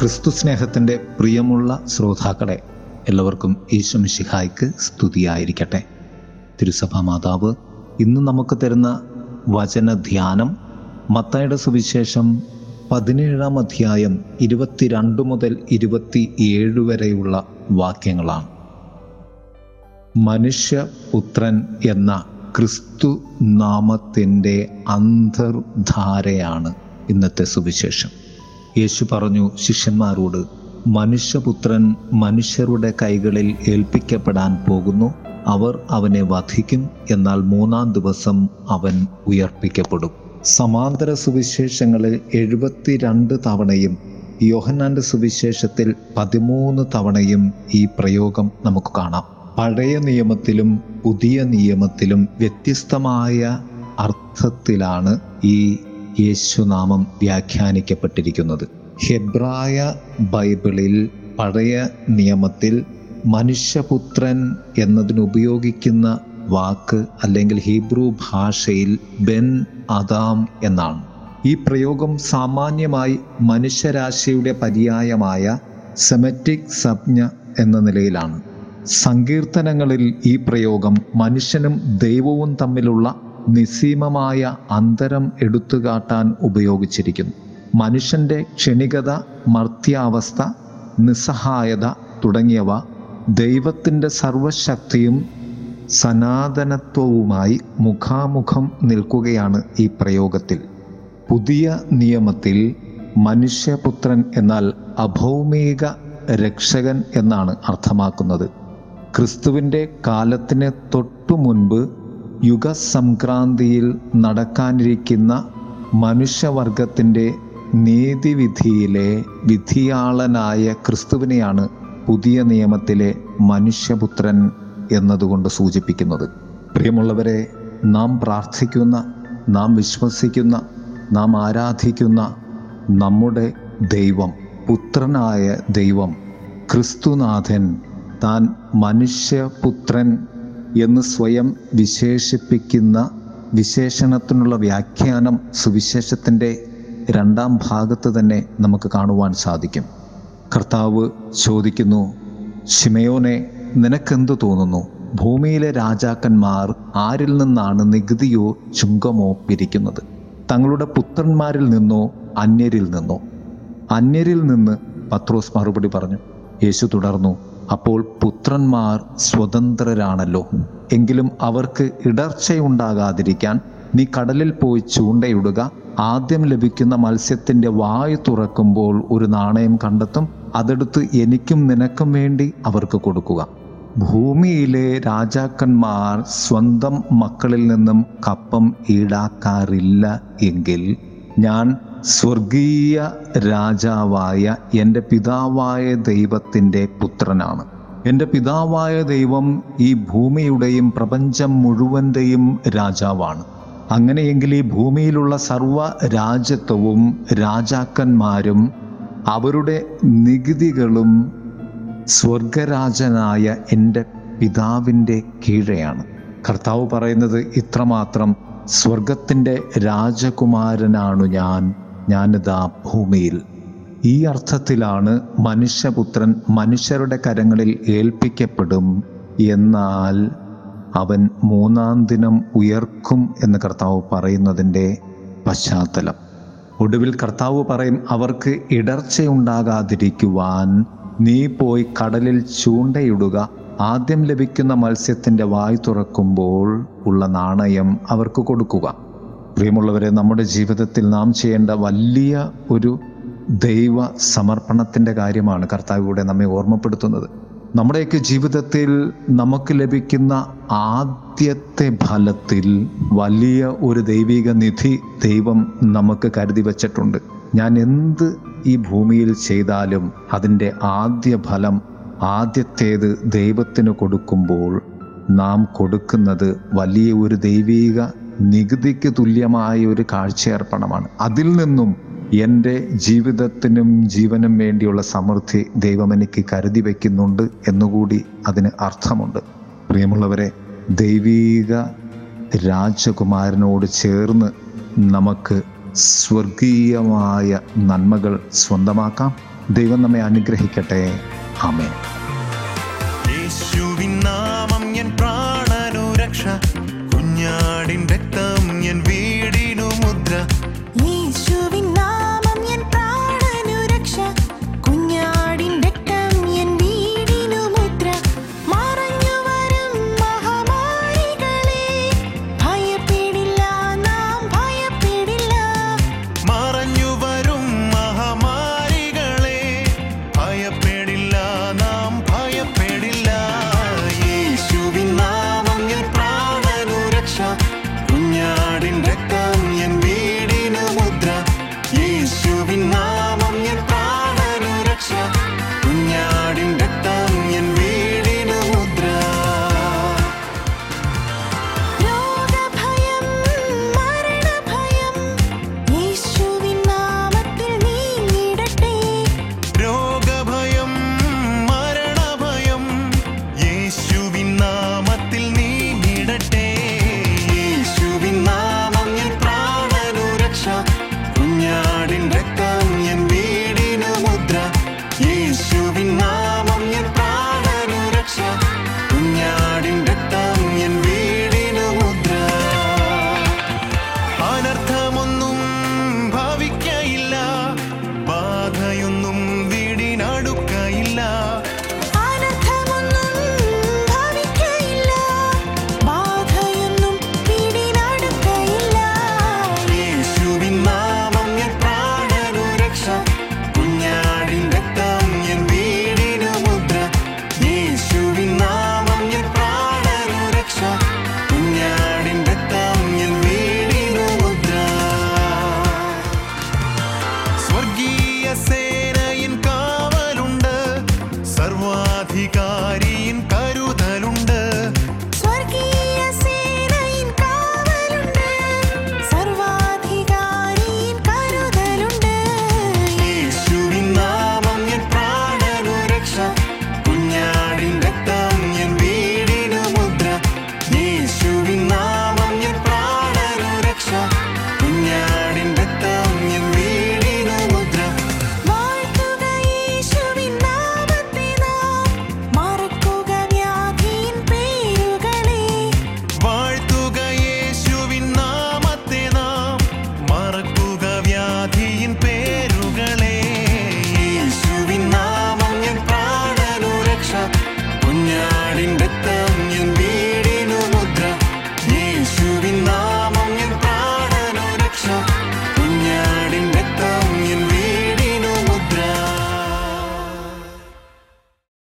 ക്രിസ്തു സ്നേഹത്തിന്റെ പ്രിയമുള്ള ശ്രോതാക്കളെ എല്ലാവർക്കും ഈശ്വമിഷിഹായ്ക്ക് സ്തുതിയായിരിക്കട്ടെ. തിരുസഭാ മാതാവ് ഇന്ന് നമുക്ക് തരുന്ന വചനധ്യാനം മത്തായുടെ സുവിശേഷം പതിനേഴാം അധ്യായം ഇരുപത്തിരണ്ട് മുതൽ ഇരുപത്തി ഏഴ് വരെയുള്ള വാക്യങ്ങളാണ്. മനുഷ്യപുത്രൻ എന്ന ക്രിസ്തു നാമത്തിന്റെ അന്തർധാരയാണ് ഇന്നത്തെ സുവിശേഷം. യേശു പറഞ്ഞു ശിഷ്യന്മാരോട് മനുഷ്യപുത്രൻ മനുഷ്യരുടെ കൈകളിൽ ഏൽപ്പിക്കപ്പെടാൻ പോകുന്നു അവർ അവനെ വധിക്കും എന്നാൽ മൂന്നാം ദിവസം അവൻ ഉയർപ്പിക്കപ്പെടും. സമാന്തര സുവിശേഷങ്ങളിൽ എഴുപത്തിരണ്ട് തവണയും യോഹന്നാന്റെ സുവിശേഷത്തിൽ പതിമൂന്ന് തവണയും ഈ പ്രയോഗം നമുക്ക് കാണാം. പഴയ നിയമത്തിലും പുതിയ നിയമത്തിലും വ്യത്യസ്തമായ അർത്ഥത്തിലാണ് ഈ യേശുനാമം വ്യാഖ്യാനിക്കപ്പെട്ടിരിക്കുന്നത്. ഹെബ്രായ ബൈബിളിൽ പഴയ നിയമത്തിൽ മനുഷ്യപുത്രൻ എന്നതിനുപയോഗിക്കുന്ന വാക്ക് അല്ലെങ്കിൽ ഹീബ്രു ഭാഷയിൽ ബെൻ അദാം എന്നാണ്. ഈ പ്രയോഗം സാമാന്യമായി മനുഷ്യരാശിയുടെ പര്യായമായ സെമറ്റിക് സംജ്ഞ എന്ന നിലയിലാണ്. സങ്കീർത്തനങ്ങളിൽ ഈ പ്രയോഗം മനുഷ്യനും ദൈവവും തമ്മിലുള്ള നിസീമമായ അന്തരം എടുത്തുകാട്ടാൻ ഉപയോഗിച്ചിരിക്കുന്നു. മനുഷ്യന്റെ ക്ഷണികത മർത്യാവസ്ഥ നിസ്സഹായത തുടങ്ങിയവ ദൈവത്തിന്റെ സർവശക്തിയും സനാതനത്വവുമായി മുഖാമുഖം നിൽക്കുകയാണ് ഈ പ്രയോഗത്തിൽ. പുതിയ നിയമത്തിൽ മനുഷ്യപുത്രൻ എന്നാൽ അഭൗമിക രക്ഷകൻ എന്നാണ് അർത്ഥമാക്കുന്നത്. ക്രിസ്തുവിന്റെ കാലത്തിന് തൊട്ടു മുൻപ് യുഗസംക്രാന്തിയിൽ നടക്കാനിരിക്കുന്ന മനുഷ്യവർഗത്തിന്റെ നീതിവിധിയിലെ വിധിയാളനായ ക്രിസ്തുവിനെയാണ് പുതിയ നിയമത്തിലെ മനുഷ്യപുത്രൻ എന്നതുകൊണ്ട് സൂചിപ്പിക്കുന്നത്. പ്രിയമുള്ളവരെ നാം പ്രാർത്ഥിക്കുന്ന നാം വിശ്വസിക്കുന്ന നാം ആരാധിക്കുന്ന നമ്മുടെ ദൈവം പുത്രനായ ദൈവം ക്രിസ്തുനാഥൻ താൻ മനുഷ്യപുത്രൻ എന്ന് സ്വയം വിശേഷിപ്പിക്കുന്ന വിശേഷണത്തിനുള്ള വ്യാഖ്യാനം സുവിശേഷത്തിന്റെ രണ്ടാം ഭാഗത്ത് തന്നെ നമുക്ക് കാണുവാൻ സാധിക്കും. കർത്താവ് ചോദിക്കുന്നു ഷിമയോനെ നിനക്കെന്തു തോന്നുന്നു? ഭൂമിയിലെ രാജാക്കന്മാർ ആരിൽ നിന്നാണ് നികുതിയോ ചുങ്കമോ പിരിക്കുന്നത് തങ്ങളുടെ പുത്രന്മാരിൽ നിന്നോ അന്യരിൽ നിന്നോ? അന്യരിൽ നിന്ന് പത്രോസ് മറുപടി പറഞ്ഞു യേശു തുടർന്നു അപ്പോൾ പുത്രന്മാർ സ്വതന്ത്രരാണല്ലോ. എങ്കിലും അവർക്ക് ഇടർച്ചയുണ്ടാകാതിരിക്കാൻ നീ കടലിൽ പോയി ചൂണ്ടയിടുക. ആദ്യം ലഭിക്കുന്ന മത്സ്യത്തിന്റെ വായു തുറക്കുമ്പോൾ ഒരു നാണയം കണ്ടെത്തും. അതെടുത്ത് എനിക്കും നിനക്കും വേണ്ടി അവർക്ക് കൊടുക്കുക. ഭൂമിയിലെ രാജാക്കന്മാർ സ്വന്തം മക്കളിൽ നിന്നും കപ്പം ഈടാക്കാറില്ല എങ്കിൽ ഞാൻ സ്വർഗീയ രാജാവായ എന്റെ പിതാവായ ദൈവത്തിന്റെ പുത്രനാണ്. എന്റെ പിതാവായ ദൈവം ഈ ഭൂമിയുടെയും പ്രപഞ്ചം മുഴുവന്റെയും രാജാവാണ്. അങ്ങനെയെങ്കിൽ ഈ ഭൂമിയിലുള്ള സർവ രാജ്യത്വവും രാജാക്കന്മാരും അവരുടെ നികുതികളും സ്വർഗരാജനായ എന്റെ പിതാവിന്റെ കീഴെയാണ്. കർത്താവ് പറയുന്നത് ഇത്രമാത്രം സ്വർഗത്തിന്റെ രാജകുമാരനാണു ഞാൻ. ഞാനിതാ ഭൂമിയിൽ. ഈ അർത്ഥത്തിലാണ് മനുഷ്യപുത്രൻ മനുഷ്യരുടെ കരങ്ങളിൽ ഏൽപ്പിക്കപ്പെടും. എന്നാൽ അവൻ മൂന്നാം ദിനം ഉയർക്കും എന്ന് കർത്താവ് പറയുന്നതിന്റെ പശ്ചാത്തലം. ഒടുവിൽ കർത്താവ് പറയും അവർക്ക് ഇടർച്ചയുണ്ടാകാതിരിക്കുവാൻ നീ പോയി കടലിൽ ചൂണ്ടയിടുക. ആദ്യം ലഭിക്കുന്ന മത്സ്യത്തിന്റെ വായ് തുറക്കുമ്പോൾ ഉള്ള നാണയം അവർക്ക് കൊടുക്കുക. പ്രിയമുള്ളവരെ നമ്മുടെ ജീവിതത്തിൽ നാം ചെയ്യേണ്ട വലിയ ഒരു ദൈവ സമർപ്പണത്തിന്റെ കാര്യമാണ് കർത്താവിലൂടെ നമ്മെ ഓർമ്മപ്പെടുത്തുന്നത്. നമ്മുടെയൊക്കെ ജീവിതത്തിൽ നമുക്ക് ലഭിക്കുന്ന ആദ്യത്തെ ഫലത്തിൽ വലിയ ഒരു ദൈവിക നിധി ദൈവം നമുക്ക് കരുതി വച്ചിട്ടുണ്ട്. ഞാൻ എന്ത് ഈ ഭൂമിയിൽ ചെയ്താലും അതിന്റെ ആദ്യ ഫലം ആദ്യത്തേത് ദൈവത്തിന് കൊടുക്കുമ്പോൾ നാം കൊടുക്കുന്നത് വലിയ ഒരു ദൈവിക നികുതിക്ക് തുല്യമായ ഒരു കാഴ്ചയർപ്പണമാണ്. അതിൽ നിന്നും എന്റെ ജീവിതത്തിനും ജീവനും വേണ്ടിയുള്ള സമൃദ്ധി ദൈവം എനിക്ക് കരുതി വയ്ക്കുന്നുണ്ട് എന്നുകൂടി അതിന് അർത്ഥമുണ്ട്. പ്രിയമുള്ളവരെ ദൈവീക രാജകുമാരനോട് ചേർന്ന് നമുക്ക് സ്വർഗീയമായ നന്മകൾ സ്വന്തമാക്കാം. ദൈവം നമ്മെ അനുഗ്രഹിക്കട്ടെ. ആമേ യേശു up in